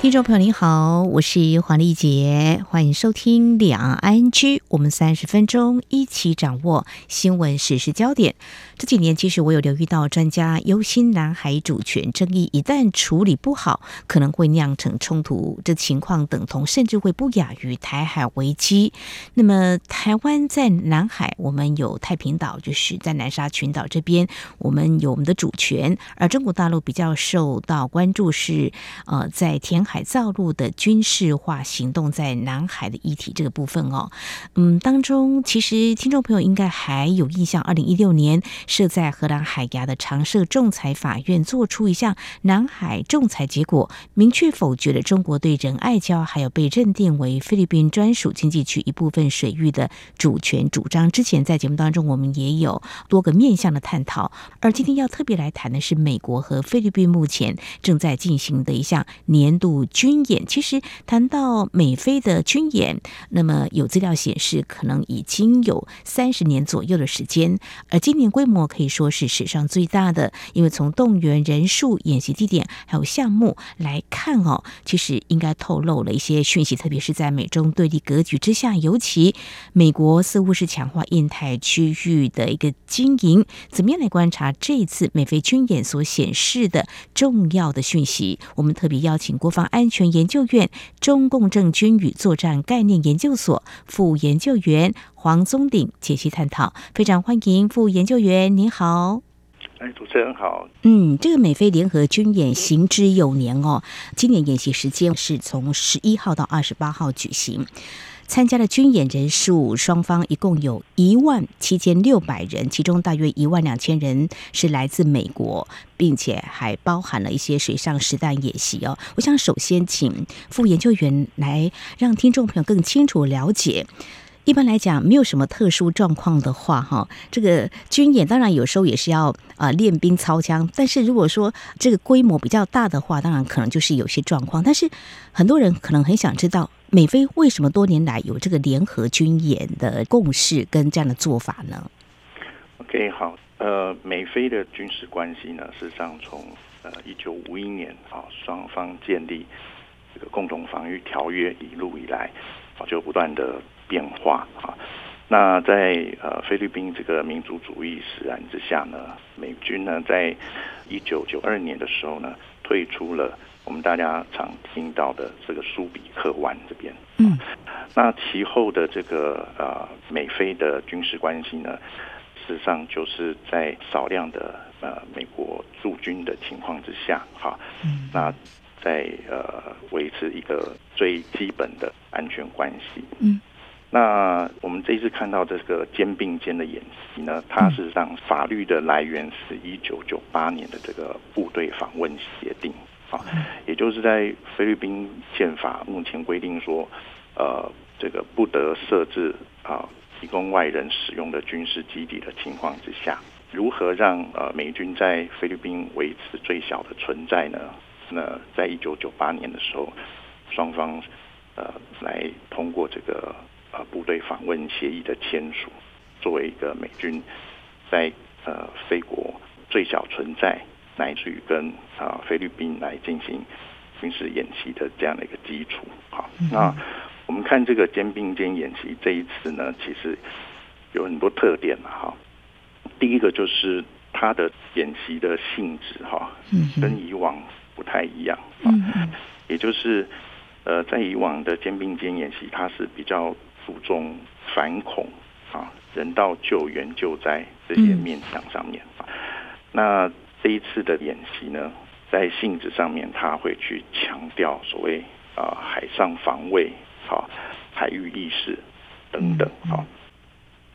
听众朋友您好，我是黄丽杰，欢迎收听《两岸 ING》，我们三十分钟一起掌握新闻时事焦点。这几年，其实我有留意到，专家忧心南海主权争议一旦处理不好，可能会酿成冲突。这情况等同，甚至会不亚于台海危机。那么，台湾在南海，我们有太平岛，就是在南沙群岛这边，我们有我们的主权。而中国大陆比较受到关注是，呃，在填海海造陆的军事化行动，在南海的议题这个部分哦，嗯，当中其实听众朋友应该还有印象，二零一六年。设在荷兰海牙的常设仲裁法院做出一项南海仲裁结果，明确否决了中国对仁爱礁还有被认定为菲律宾专属经济区一部分水域的主权主张。之前在节目当中，我们也有多个面向的探讨。而今天要特别来谈的是美国和菲律宾目前正在进行的一项年度军演。其实谈到美菲的军演，那么有资料显示，可能已经有三十年左右的时间，而今年规模。可以说是史上最大的，因为从动员人数、演习地点还有项目来看哦，其实应该透露了一些讯息，特别是在美中对立格局之下，尤其美国似乎是强化印太区域的一个经营。怎么样来观察这一次美菲军演所显示的重要的讯息？我们特别邀请国防安全研究院中共政军与作战概念研究所副研究员黄宗鼎解析探讨，非常欢迎副研究员，您好。哎，主持人好。嗯，这个美菲联合军演行之有年哦，今年演习时间是从十一号到二十八号举行，参加的军演人数双方一共有一万七千六百人，其中大约一万两千人是来自美国，并且还包含了一些水上实弹演习哦。我想首先请副研究员来让听众朋友更清楚了解。一般来讲，没有什么特殊状况的话，哈，这个军演当然有时候也是要啊练兵操枪。但是如果说这个规模比较大的话，当然可能就是有些状况。但是很多人可能很想知道，美菲为什么多年来有这个联合军演的共识跟这样的做法呢？OK，好，呃，美菲的军事关系呢，事实上从呃一九五一年啊双方建立这个共同防御条约一路以来，啊就不断的。变化啊，那在呃菲律宾这个民族主义使然之下呢，美军呢在一九九二年的时候呢，退出了我们大家常听到的这个苏比克湾这边。嗯，那其后的这个呃美菲的军事关系呢，事实上就是在少量的呃美国驻军的情况之下，哈，嗯，那在呃维持一个最基本的安全关系。嗯。那我们这一次看到这个肩并肩的演习呢，它是让法律的来源是一九九八年的这个部队访问协定啊，也就是在菲律宾宪法目前规定说，呃，这个不得设置啊提供外人使用的军事基地的情况之下，如何让呃美军在菲律宾维持最小的存在呢？那在一九九八年的时候，双方呃来通过这个。呃，部队访问协议的签署，作为一个美军在呃菲国最小存在，乃至于跟啊、呃、菲律宾来进行军事演习的这样的一个基础。好，那我们看这个肩并肩演习这一次呢，其实有很多特点嘛，哈。第一个就是它的演习的性质哈，跟以往不太一样啊，也就是呃在以往的肩并肩演习，它是比较。注重反恐啊，人道救援救灾这些面向上面啊，那这一次的演习呢，在性质上面，他会去强调所谓啊海上防卫、啊海域意识等等啊，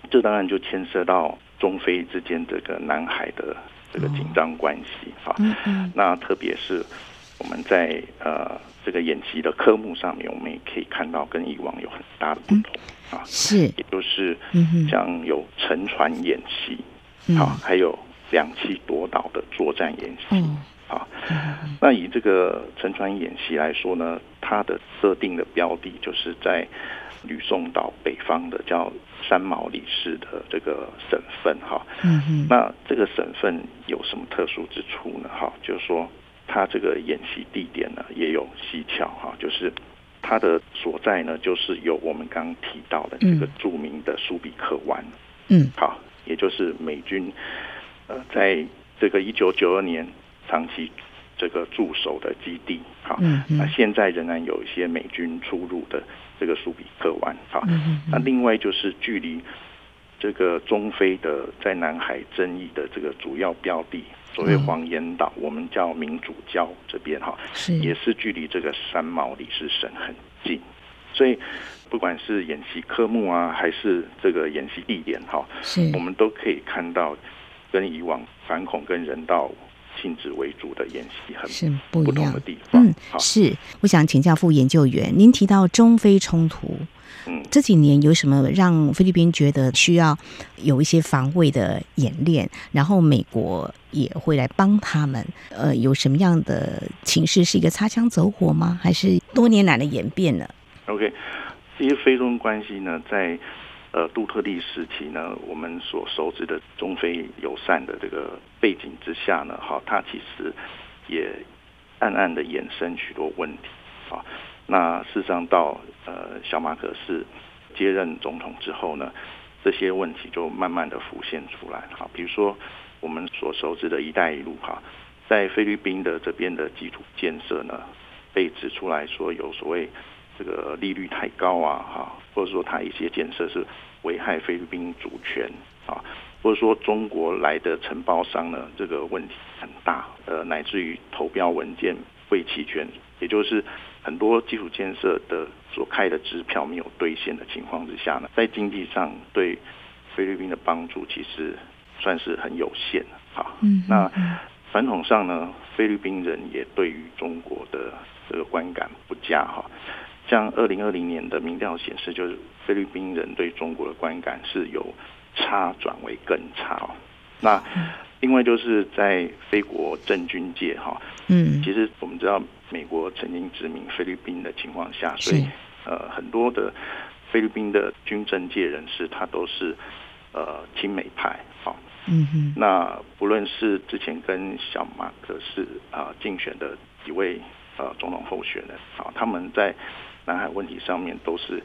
这当然就牵涉到中非之间这个南海的这个紧张关系啊，那特别是。我们在呃这个演习的科目上面，我们也可以看到跟以往有很大的不同、嗯、啊，是，也就是像有沉船演习，好、嗯啊，还有两栖夺岛的作战演习，嗯、啊，那以这个沉船演习来说呢，它的设定的标的就是在吕宋岛北方的叫三毛里市的这个省份哈。嗯嗯。那这个省份有什么特殊之处呢？哈，就是说它这个演习地点呢也有蹊跷哈，就是它的所在呢就是有我们刚刚提到的这个著名的苏比克湾。嗯。好，也就是美军呃在这个一九九二年长期这个驻守的基地。好，那现在仍然有一些美军出入的。这个苏比克湾，好，那另外就是距离这个中非的在南海争议的这个主要标的，所谓黄岩岛，我们叫民主礁这边哈，是也是距离这个三毛里斯省很近，所以不管是演习科目啊，还是这个演习地点哈，是我们都可以看到跟以往反恐跟人道。性质为主的演习很是不一样的地方。嗯，是。我想请教副研究员，您提到中非冲突，嗯，这几年有什么让菲律宾觉得需要有一些防卫的演练，然后美国也会来帮他们？呃，有什么样的情势是一个擦枪走火吗？还是多年来的演变呢？OK，其实非中关系呢，在。呃，杜特地时期呢，我们所熟知的中非友善的这个背景之下呢，哈，它其实也暗暗的衍生许多问题啊。那事实上到呃小马可是接任总统之后呢，这些问题就慢慢的浮现出来哈。比如说我们所熟知的一带一路哈，在菲律宾的这边的基础建设呢，被指出来说有所谓这个利率太高啊，哈，或者说它一些建设是。危害菲律宾主权啊，或者说中国来的承包商呢，这个问题很大，呃，乃至于投标文件未齐全，也就是很多基础建设的所开的支票没有兑现的情况之下呢，在经济上对菲律宾的帮助其实算是很有限好。嗯，那传统上呢，菲律宾人也对于中国的这个观感不佳哈。像二零二零年的民调显示，就是菲律宾人对中国的观感是由差转为更差哦。那另外就是在非国政军界哈，嗯，其实我们知道美国曾经殖民菲律宾的情况下，所以呃很多的菲律宾的军政界人士他都是呃亲美派好。嗯哼。那不论是之前跟小马可仕啊竞选的几位呃总统候选人啊，他们在南海问题上面都是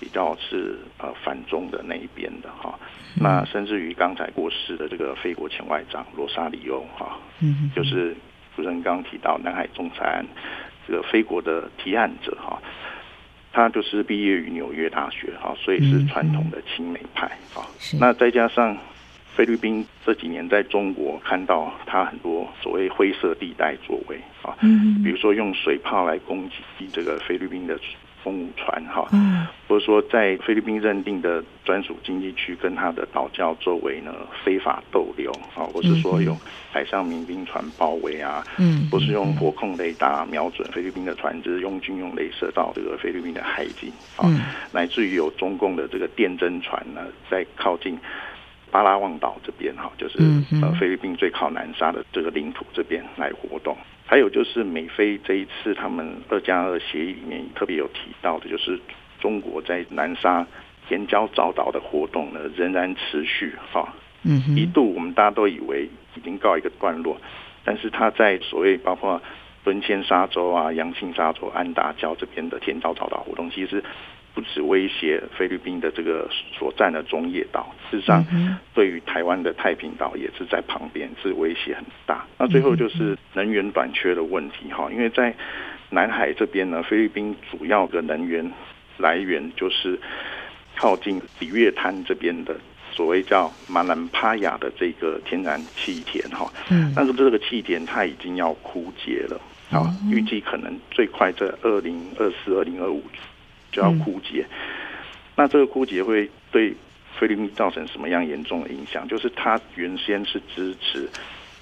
比较是呃反中的那一边的哈，那甚至于刚才过世的这个菲国前外长罗萨里欧哈，嗯，就是主持人刚刚提到南海仲裁案这个菲国的提案者哈，他就是毕业于纽约大学哈，所以是传统的亲美派啊，那再加上。菲律宾这几年在中国看到它很多所谓灰色地带作为啊，嗯。比如说用水炮来攻击这个菲律宾的公务船哈，或者说在菲律宾认定的专属经济区跟他的岛礁周围呢非法逗留啊，或是说用海上民兵船包围啊，嗯或是用火控雷达瞄准菲律宾的船只，用军用雷射到这个菲律宾的海警啊，乃至于有中共的这个电侦船呢在靠近。巴拉望岛这边哈，就是呃菲律宾最靠南沙的这个领土这边来活动。还有就是美菲这一次他们二加二协议里面特别有提到的，就是中国在南沙沿礁找岛的活动呢仍然持续哈。嗯，一度我们大家都以为已经告一个段落，但是他在所谓包括敦谦沙洲啊、阳庆沙洲、安达礁这边的填礁找岛活动，其实。不止威胁菲律宾的这个所占的中业岛，事实上，对于台湾的太平岛也是在旁边，是威胁很大。那最后就是能源短缺的问题哈，因为在南海这边呢，菲律宾主要的能源来源就是靠近里约滩这边的所谓叫马兰帕亚的这个天然气田哈，嗯，但是这个气田它已经要枯竭了，啊，预计可能最快在二零二四、二零二五。就要枯竭，那这个枯竭会对菲律宾造成什么样严重的影响？就是它原先是支持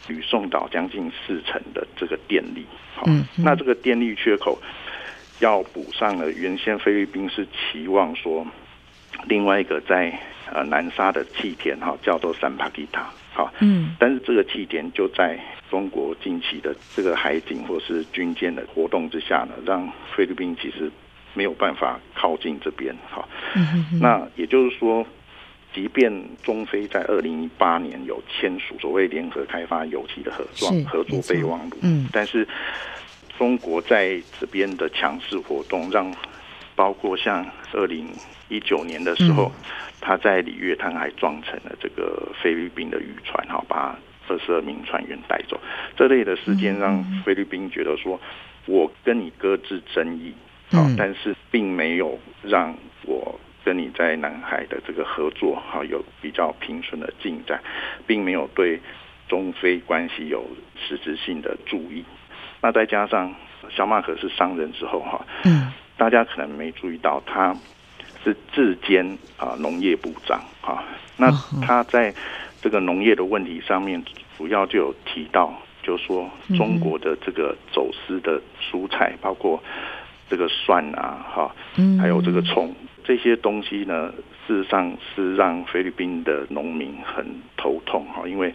吕宋岛将近四成的这个电力，好，那这个电力缺口要补上了。原先菲律宾是期望说，另外一个在呃南沙的气田哈叫做三帕吉塔，好，嗯，但是这个气田就在中国近期的这个海警或是军舰的活动之下呢，让菲律宾其实没有办法靠近这边，好，嗯，那也就是说，即便中非在二零一八年有签署所谓联合开发油气的合作合作备忘录，嗯，但是中国在这边的强势活动，让包括像二零一九年的时候。嗯。他在里约滩还撞沉了这个菲律宾的渔船，哈，把二十二名船员带走。这类的事件让菲律宾觉得说，我跟你搁置争议，啊，但是并没有让我跟你在南海的这个合作，哈，有比较平顺的进展，并没有对中非关系有实质性的注意。那再加上小马可是商人之后，哈，嗯，大家可能没注意到他。是自兼啊农业部长啊，那他在这个农业的问题上面，主要就有提到，就是说中国的这个走私的蔬菜，包括这个蒜啊，哈，还有这个葱这些东西呢，事实上是让菲律宾的农民很头痛哈，因为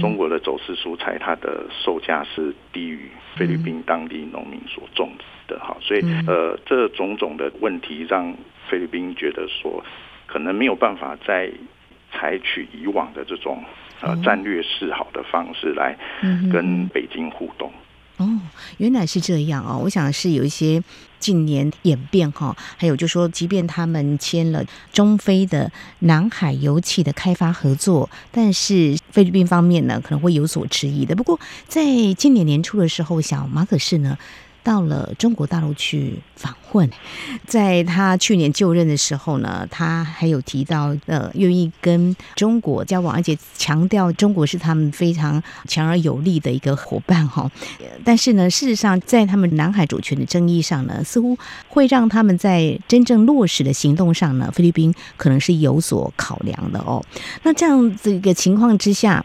中国的走私蔬菜它的售价是低于菲律宾当地农民所种植的哈，所以呃，这种种的问题让。菲律宾觉得说，可能没有办法再采取以往的这种呃战略示好的方式来跟北京互动。哦，原来是这样哦。我想是有一些近年演变哈，还有就说，即便他们签了中非的南海油气的开发合作，但是菲律宾方面呢可能会有所迟疑的。不过在今年年初的时候，小马可是呢。到了中国大陆去访问，在他去年就任的时候呢，他还有提到呃，愿意跟中国交往，而且强调中国是他们非常强而有力的一个伙伴哈。但是呢，事实上在他们南海主权的争议上呢，似乎会让他们在真正落实的行动上呢，菲律宾可能是有所考量的哦。那这样子一个情况之下。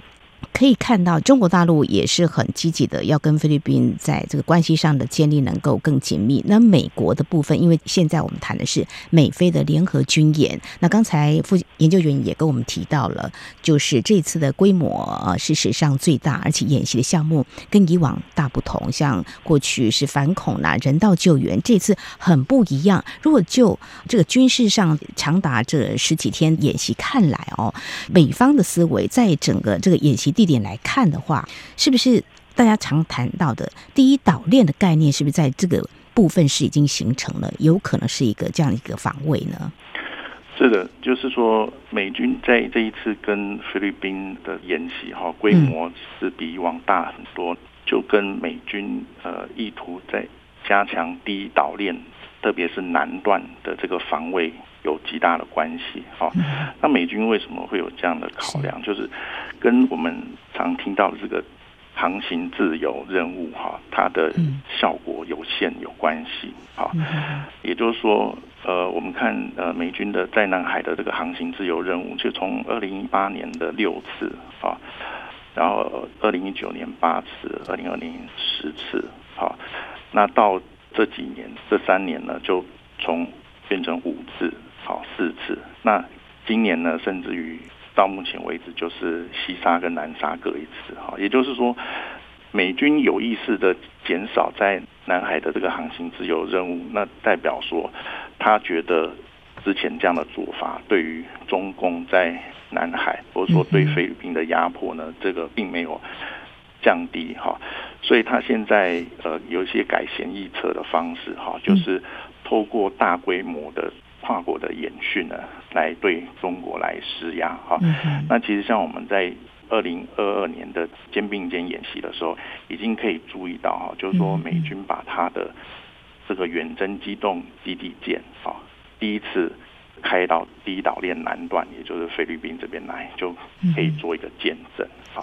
可以看到，中国大陆也是很积极的，要跟菲律宾在这个关系上的建立能够更紧密。那美国的部分，因为现在我们谈的是美菲的联合军演。那刚才副研究员也跟我们提到了，就是这次的规模是史上最大，而且演习的项目跟以往大不同。像过去是反恐啦、人道救援，这次很不一样。如果就这个军事上长达这十几天演习看来哦，美方的思维在整个这个演习地。点来看的话，是不是大家常谈到的第一岛链的概念，是不是在这个部分是已经形成了？有可能是一个这样一个防卫呢？是的，就是说美军在这一次跟菲律宾的演习哈，规模是比以往大很多，就跟美军呃意图在加强第一岛链，特别是南段的这个防卫有极大的关系。好，那美军为什么会有这样的考量？就是。跟我们常听到的这个航行自由任务哈，它的效果有限有关系哈。也就是说，呃，我们看呃美军的在南海的这个航行自由任务，就从二零一八年的六次啊，然后二零一九年八次，二零二零年十次啊，那到这几年这三年呢，就从变成五次好四次，那今年呢，甚至于。到目前为止，就是西沙跟南沙各一次哈，也就是说，美军有意识的减少在南海的这个航行自由任务，那代表说，他觉得之前这样的做法对于中共在南海或者说对菲律宾的压迫呢，这个并没有降低哈，所以他现在呃有一些改弦易辙的方式哈，就是透过大规模的。跨国的演训呢，来对中国来施压哈。那其实像我们在二零二二年的肩并肩演习的时候，已经可以注意到哈，就是说美军把他的这个远征机动基地舰啊，第一次开到第一岛链南段，也就是菲律宾这边来，就可以做一个见证啊。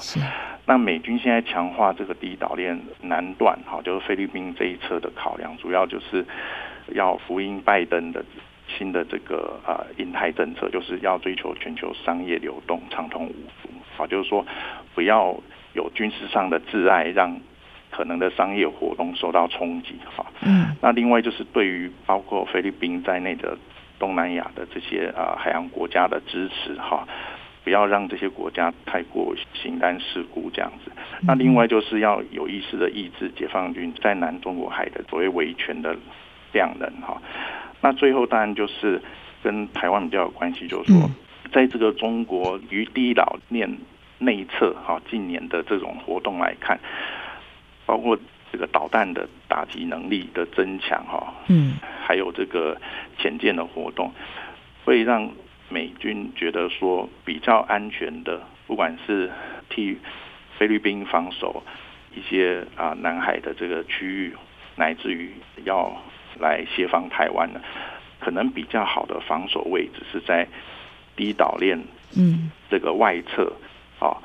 那美军现在强化这个第一岛链南段哈，就是菲律宾这一侧的考量，主要就是要呼应拜登的。新的这个啊，印太政策就是要追求全球商业流动畅通无阻，好，就是说不要有军事上的挚爱，让可能的商业活动受到冲击，哈。嗯。那另外就是对于包括菲律宾在内的东南亚的这些呃海洋国家的支持，哈，不要让这些国家太过形单势孤这样子。那另外就是要有意识的抑制解放军在南中国海的所谓维权的量能哈。那最后当然就是跟台湾比较有关系，就是说，在这个中国于第一岛链内侧哈，近年的这种活动来看，包括这个导弹的打击能力的增强哈，嗯，还有这个潜舰的活动，会让美军觉得说比较安全的，不管是替菲律宾防守一些啊南海的这个区域，乃至于要来协防台湾呢，可能比较好的防守位置是在低岛链嗯这个外侧啊，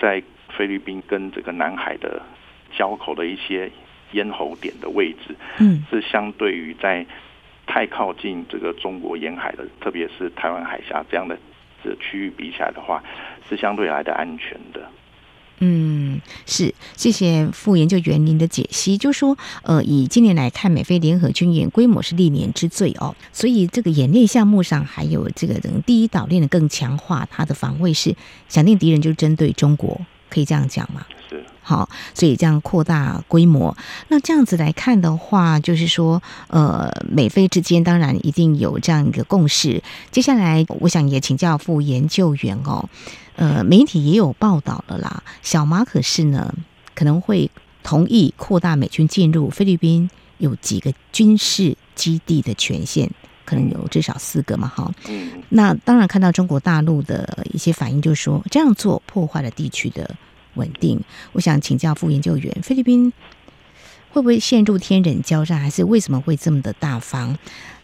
在菲律宾跟这个南海的交口的一些咽喉点的位置，嗯，是相对于在。太靠近这个中国沿海的，特别是台湾海峡这样的这区域比起来的话，是相对来的安全的。嗯，是，谢谢副研究员您的解析。就说，呃，以今年来看，美菲联合军演规模是历年之最哦，所以这个演练项目上，还有这个第一岛链的更强化它的防卫，是想念敌人就针对中国，可以这样讲吗？好，所以这样扩大规模。那这样子来看的话，就是说，呃，美菲之间当然一定有这样一个共识。接下来，我想也请教副研究员哦，呃，媒体也有报道了啦，小马可是呢可能会同意扩大美军进入菲律宾有几个军事基地的权限，可能有至少四个嘛，哈。那当然看到中国大陆的一些反应，就是说这样做破坏了地区的。稳定，我想请教副研究员，菲律宾会不会陷入天人交战，还是为什么会这么的大方？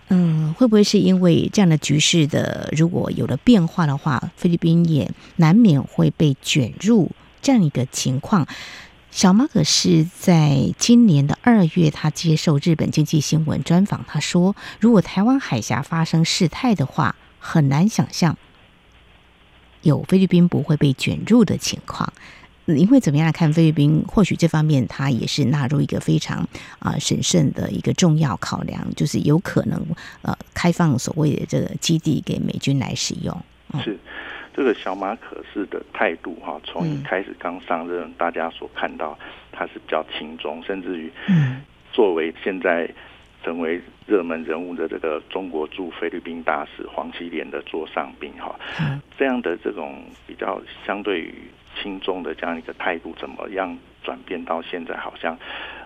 嗯，会不会是因为这样的局势的，如果有了变化的话，菲律宾也难免会被卷入这样一个情况？小马可是在今年的二月，他接受日本经济新闻专访，他说，如果台湾海峡发生事态的话，很难想象有菲律宾不会被卷入的情况。您会怎么样来看菲律宾？或许这方面它也是纳入一个非常啊审慎的一个重要考量，就是有可能呃开放所谓的这个基地给美军来使用。嗯、是这个小马可是的态度哈，从一开始刚上任，大家所看到他是比较轻中，甚至于作为现在成为热门人物的这个中国驻菲律宾大使黄希连的座上宾哈，这样的这种比较相对于。亲中的这样一个态度，怎么样转变到现在，好像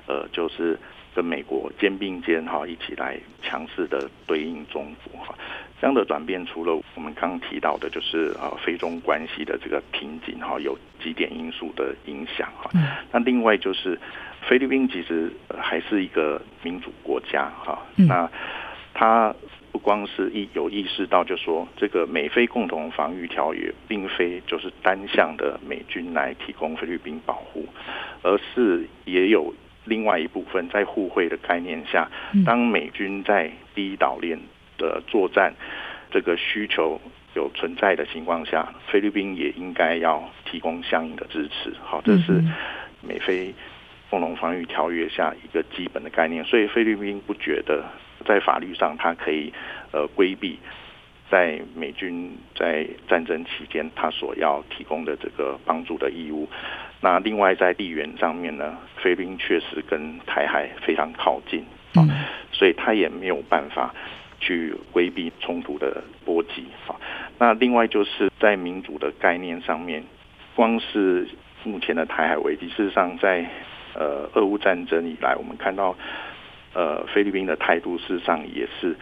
呃，就是跟美国肩并肩哈，一起来强势的对应中国哈。这样的转变，除了我们刚刚提到的，就是啊非中关系的这个瓶颈哈，有几点因素的影响哈。那另外就是菲律宾其实还是一个民主国家哈，那它。不光是意有意识到，就说这个美菲共同防御条约并非就是单向的美军来提供菲律宾保护，而是也有另外一部分在互惠的概念下，当美军在第一岛链的作战这个需求有存在的情况下，菲律宾也应该要提供相应的支持。好，这是美菲共同防御条约下一个基本的概念，所以菲律宾不觉得。在法律上，他可以呃规避在美军在战争期间他所要提供的这个帮助的义务。那另外在地缘上面呢，菲律宾确实跟台海非常靠近啊，所以他也没有办法去规避冲突的波及啊。那另外就是在民主的概念上面，光是目前的台海危机，事实上在呃俄乌战争以来，我们看到。呃，菲律宾的态度事实上也是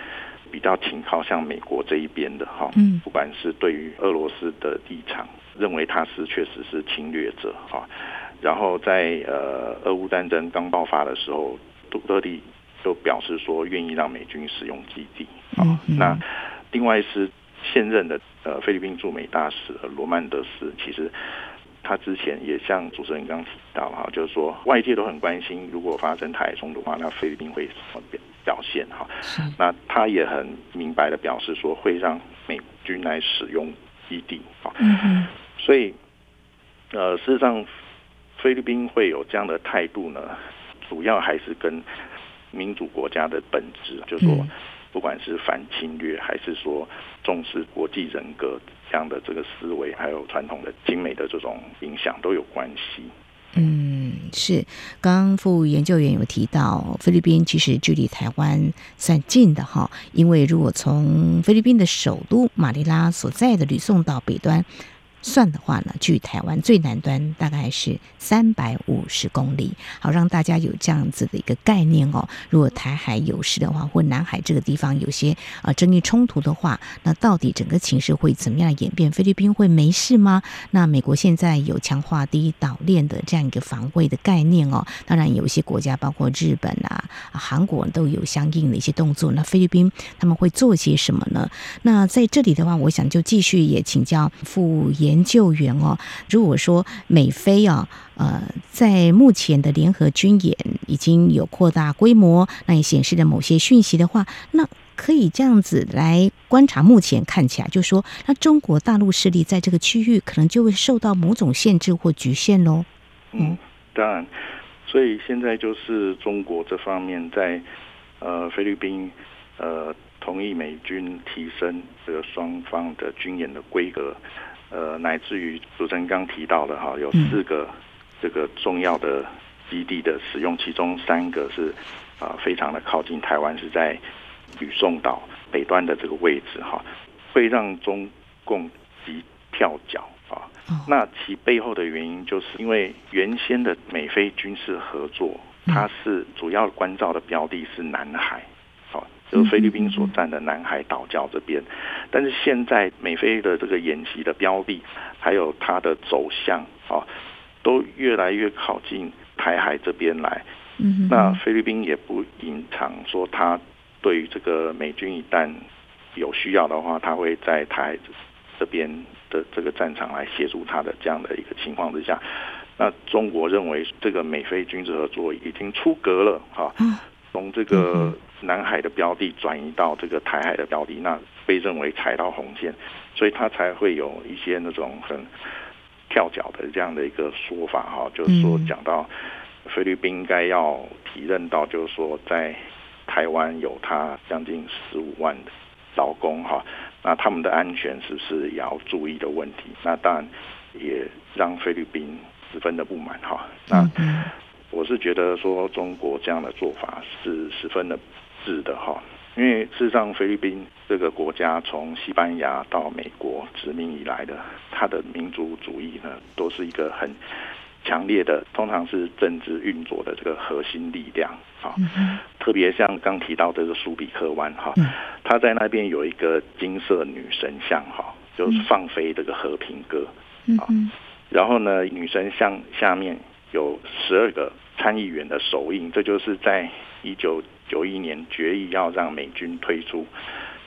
比较倾靠向美国这一边的哈，嗯，不管是对于俄罗斯的立场，认为他是确实是侵略者哈，然后在呃俄乌战争刚爆发的时候，杜特地都表示说愿意让美军使用基地啊，那另外是现任的呃菲律宾驻美大使罗曼德斯，其实。他之前也像主持人刚刚提到哈，就是说外界都很关心，如果发生台海冲突的话，那菲律宾会怎么表表现哈？那他也很明白的表示说，会让美军来使用基地啊。所以呃，事实上菲律宾会有这样的态度呢，主要还是跟民主国家的本质，就是说不管是反侵略还是说重视国际人格这样的这个思维，还有传统的精美的这种影响都有关系。嗯，是。刚刚副研究员有提到，菲律宾其实距离台湾算近的哈，因为如果从菲律宾的首都马尼拉所在的吕宋岛北端。算的话呢，距台湾最南端大概是三百五十公里。好，让大家有这样子的一个概念哦。如果台海有事的话，或南海这个地方有些啊争议冲突的话，那到底整个情势会怎么样演变？菲律宾会没事吗？那美国现在有强化第一岛链的这样一个防卫的概念哦。当然，有一些国家，包括日本啊、韩国都有相应的一些动作。那菲律宾他们会做些什么呢？那在这里的话，我想就继续也请教副研。研究员哦，如果说美菲啊，呃，在目前的联合军演已经有扩大规模，那也显示了某些讯息的话，那可以这样子来观察。目前看起来，就说，那中国大陆势力在这个区域可能就会受到某种限制或局限喽。嗯，当然，所以现在就是中国这方面在呃菲律宾呃同意美军提升这个双方的军演的规格。呃，乃至于主持人刚提到的哈，有四个这个重要的基地的使用，其中三个是啊非常的靠近台湾，是在吕宋岛北端的这个位置哈，会让中共急跳脚啊。那其背后的原因，就是因为原先的美菲军事合作，它是主要关照的标的是南海。就是菲律宾所占的南海岛礁这边，但是现在美菲的这个演习的标的，还有它的走向啊，都越来越靠近台海这边来。嗯，那菲律宾也不隐藏说，他对于这个美军一旦有需要的话，他会在台海这边的这个战场来协助他的这样的一个情况之下，那中国认为这个美菲军事合作已经出格了哈，从这个。南海的标的转移到这个台海的标的，那被认为踩到红线，所以他才会有一些那种很跳脚的这样的一个说法哈，就是说讲到菲律宾应该要体认到，就是说在台湾有他将近十五万的劳工哈，那他们的安全是不是也要注意的问题？那当然也让菲律宾十分的不满哈。那我是觉得说中国这样的做法是十分的。智的哈，因为事实上，菲律宾这个国家从西班牙到美国殖民以来的，它的民族主义呢，都是一个很强烈的，通常是政治运作的这个核心力量啊。特别像刚提到这个苏比克湾哈，它在那边有一个金色女神像哈，就是放飞这个和平鸽啊。然后呢，女神像下面有十二个参议员的手印，这就是在一九九一年决议要让美军退出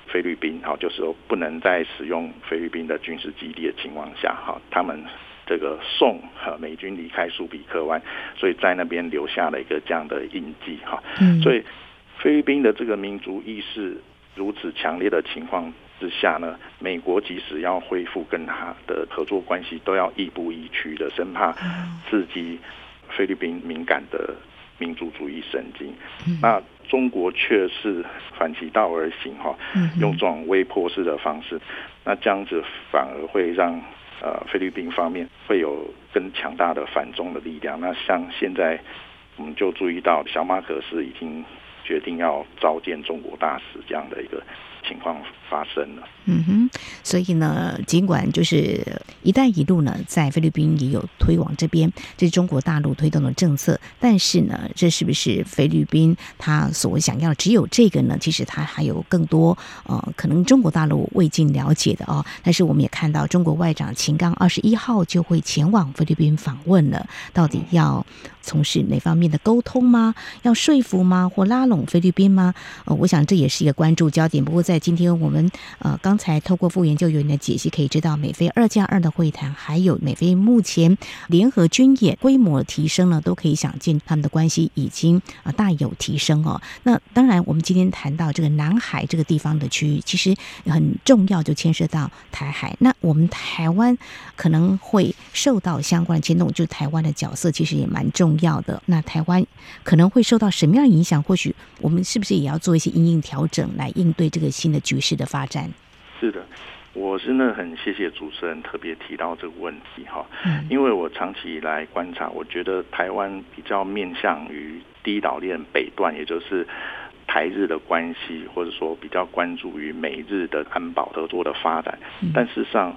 菲律宾，好，就是说不能再使用菲律宾的军事基地的情况下，哈，他们这个送和美军离开苏比克湾，所以在那边留下了一个这样的印记，哈，所以菲律宾的这个民族意识如此强烈的情况之下呢，美国即使要恢复跟他的合作关系，都要亦步亦趋的，生怕刺激菲律宾敏感的民族主义神经，那。中国却是反其道而行，哈，用这种威迫式的方式，那这样子反而会让呃菲律宾方面会有更强大的反中的力量。那像现在我们就注意到，小马可斯已经决定要召见中国大使这样的一个情况发生了。嗯哼，所以呢，尽管就是“一带一路”呢，在菲律宾也有推往这边，这是中国大陆推动的政策。但是呢，这是不是菲律宾他所想要只有这个呢？其实他还有更多呃，可能中国大陆未尽了解的哦。但是我们也看到，中国外长秦刚二十一号就会前往菲律宾访问了。到底要从事哪方面的沟通吗？要说服吗？或拉拢菲律宾吗？呃，我想这也是一个关注焦点。不过在在今天我们呃刚。才透过副研究员的解析，可以知道美菲二加二的会谈，还有美菲目前联合军演规模提升呢，都可以想见他们的关系已经啊大有提升哦。那当然，我们今天谈到这个南海这个地方的区域，其实很重要，就牵涉到台海。那我们台湾可能会受到相关的牵动，就台湾的角色其实也蛮重要的。那台湾可能会受到什么样影响？或许我们是不是也要做一些因应调整，来应对这个新的局势的发展？是的，我真的很谢谢主持人特别提到这个问题哈，因为我长期以来观察，我觉得台湾比较面向于低岛链北段，也就是。台日的关系，或者说比较关注于美日的安保合作的发展，但事实上，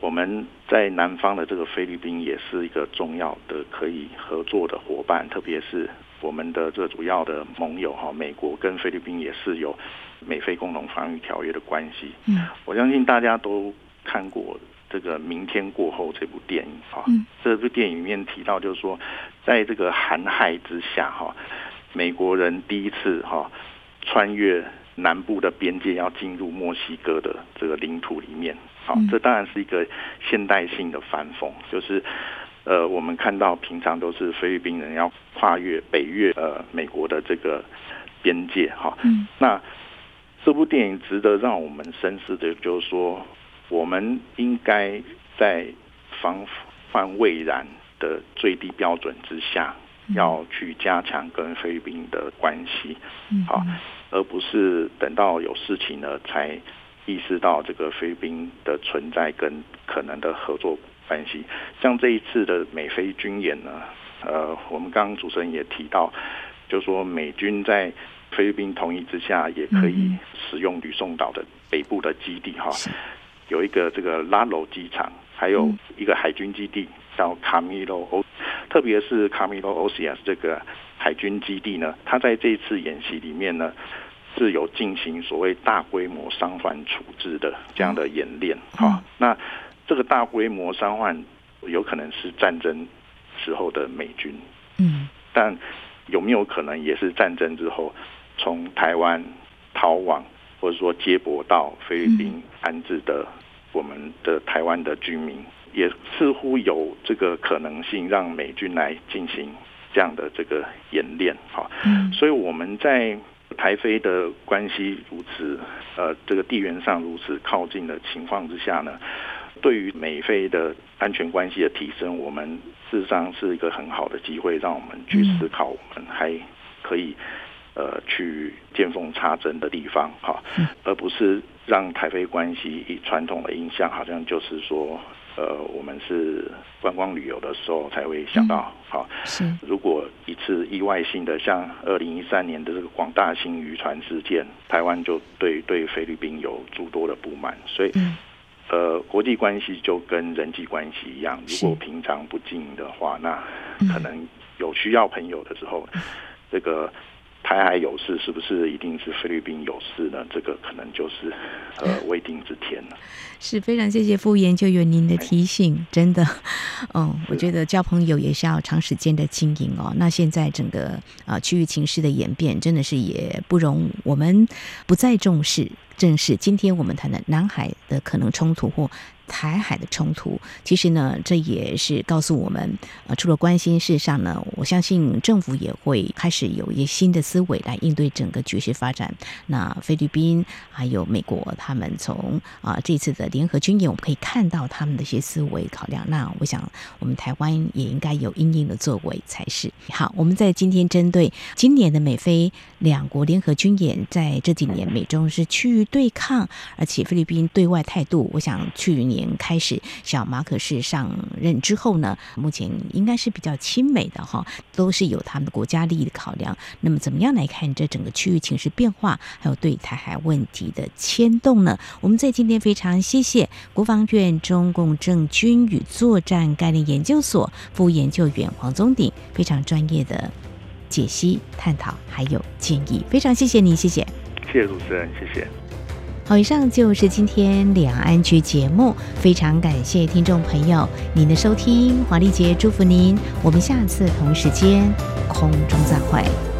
我们在南方的这个菲律宾也是一个重要的可以合作的伙伴，特别是我们的这主要的盟友哈，美国跟菲律宾也是有美菲共同防御条约的关系。嗯，我相信大家都看过这个《明天过后》这部电影哈，这部电影里面提到就是说，在这个寒害之下哈。美国人第一次哈穿越南部的边界，要进入墨西哥的这个领土里面，好，这当然是一个现代性的反讽，就是呃，我们看到平常都是菲律宾人要跨越北越呃美国的这个边界哈，嗯那这部电影值得让我们深思的，就是说，我们应该在防范未然的最低标准之下。要去加强跟菲律宾的关系，好，而不是等到有事情了才意识到这个菲律宾的存在跟可能的合作关系。像这一次的美菲军演呢，呃，我们刚刚主持人也提到，就是说美军在菲律宾同意之下，也可以使用吕宋岛的北部的基地哈，有一个这个拉楼机场，还有一个海军基地叫卡米罗。特别是卡米罗欧西亚这个海军基地呢，它在这一次演习里面呢，是有进行所谓大规模伤患处置的这样的演练。好，那这个大规模伤患有可能是战争时候的美军，嗯，但有没有可能也是战争之后从台湾逃亡，或者说接驳到菲律宾安置的我们的台湾的居民？也似乎有这个可能性，让美军来进行这样的这个演练，哈，所以我们在台菲的关系如此，呃，这个地缘上如此靠近的情况之下呢，对于美菲的安全关系的提升，我们事实上是一个很好的机会，让我们去思考，我们还可以呃去见缝插针的地方，哈，而不是让台菲关系以传统的印象，好像就是说。呃，我们是观光旅游的时候才会想到，好，如果一次意外性的，像二零一三年的这个广大兴渔船事件，台湾就对对菲律宾有诸多的不满，所以，呃，国际关系就跟人际关系一样，如果平常不经营的话，那可能有需要朋友的时候，这个。台海有事，是不是一定是菲律宾有事呢？这个可能就是呃 未定之天了。是非常谢谢副研究员您的提醒，真的，嗯，我觉得交朋友也是要长时间的经营哦。那现在整个啊区域情势的演变，真的是也不容我们不再重视。正是今天我们谈的南海的可能冲突或台海的冲突，其实呢，这也是告诉我们，呃，除了关心，事实上呢，我相信政府也会开始有一些新的思维来应对整个局势发展。那菲律宾还有美国，他们从啊、这次的联合军演，我们可以看到他们的一些思维考量。那我想，我们台湾也应该有应应的作为才是。好，我们在今天针对今年的美菲两国联合军演，在这几年美中是趋于对抗，而且菲律宾对外态度，我想去年年开始小马可是上任之后呢，目前应该是比较亲美的哈，都是有他们的国家利益的考量。那么怎么样来看这整个区域情势变化，还有对台海问题的牵动呢？我们在今天非常谢谢国防院中共政军与作战概念研究所副研究员黄宗鼎非常专业的解析、探讨还有建议，非常谢谢你，谢谢，谢谢主持人，谢谢。好，以上就是今天两岸局节目，非常感谢听众朋友您的收听，华丽姐祝福您，我们下次同时间空中再会。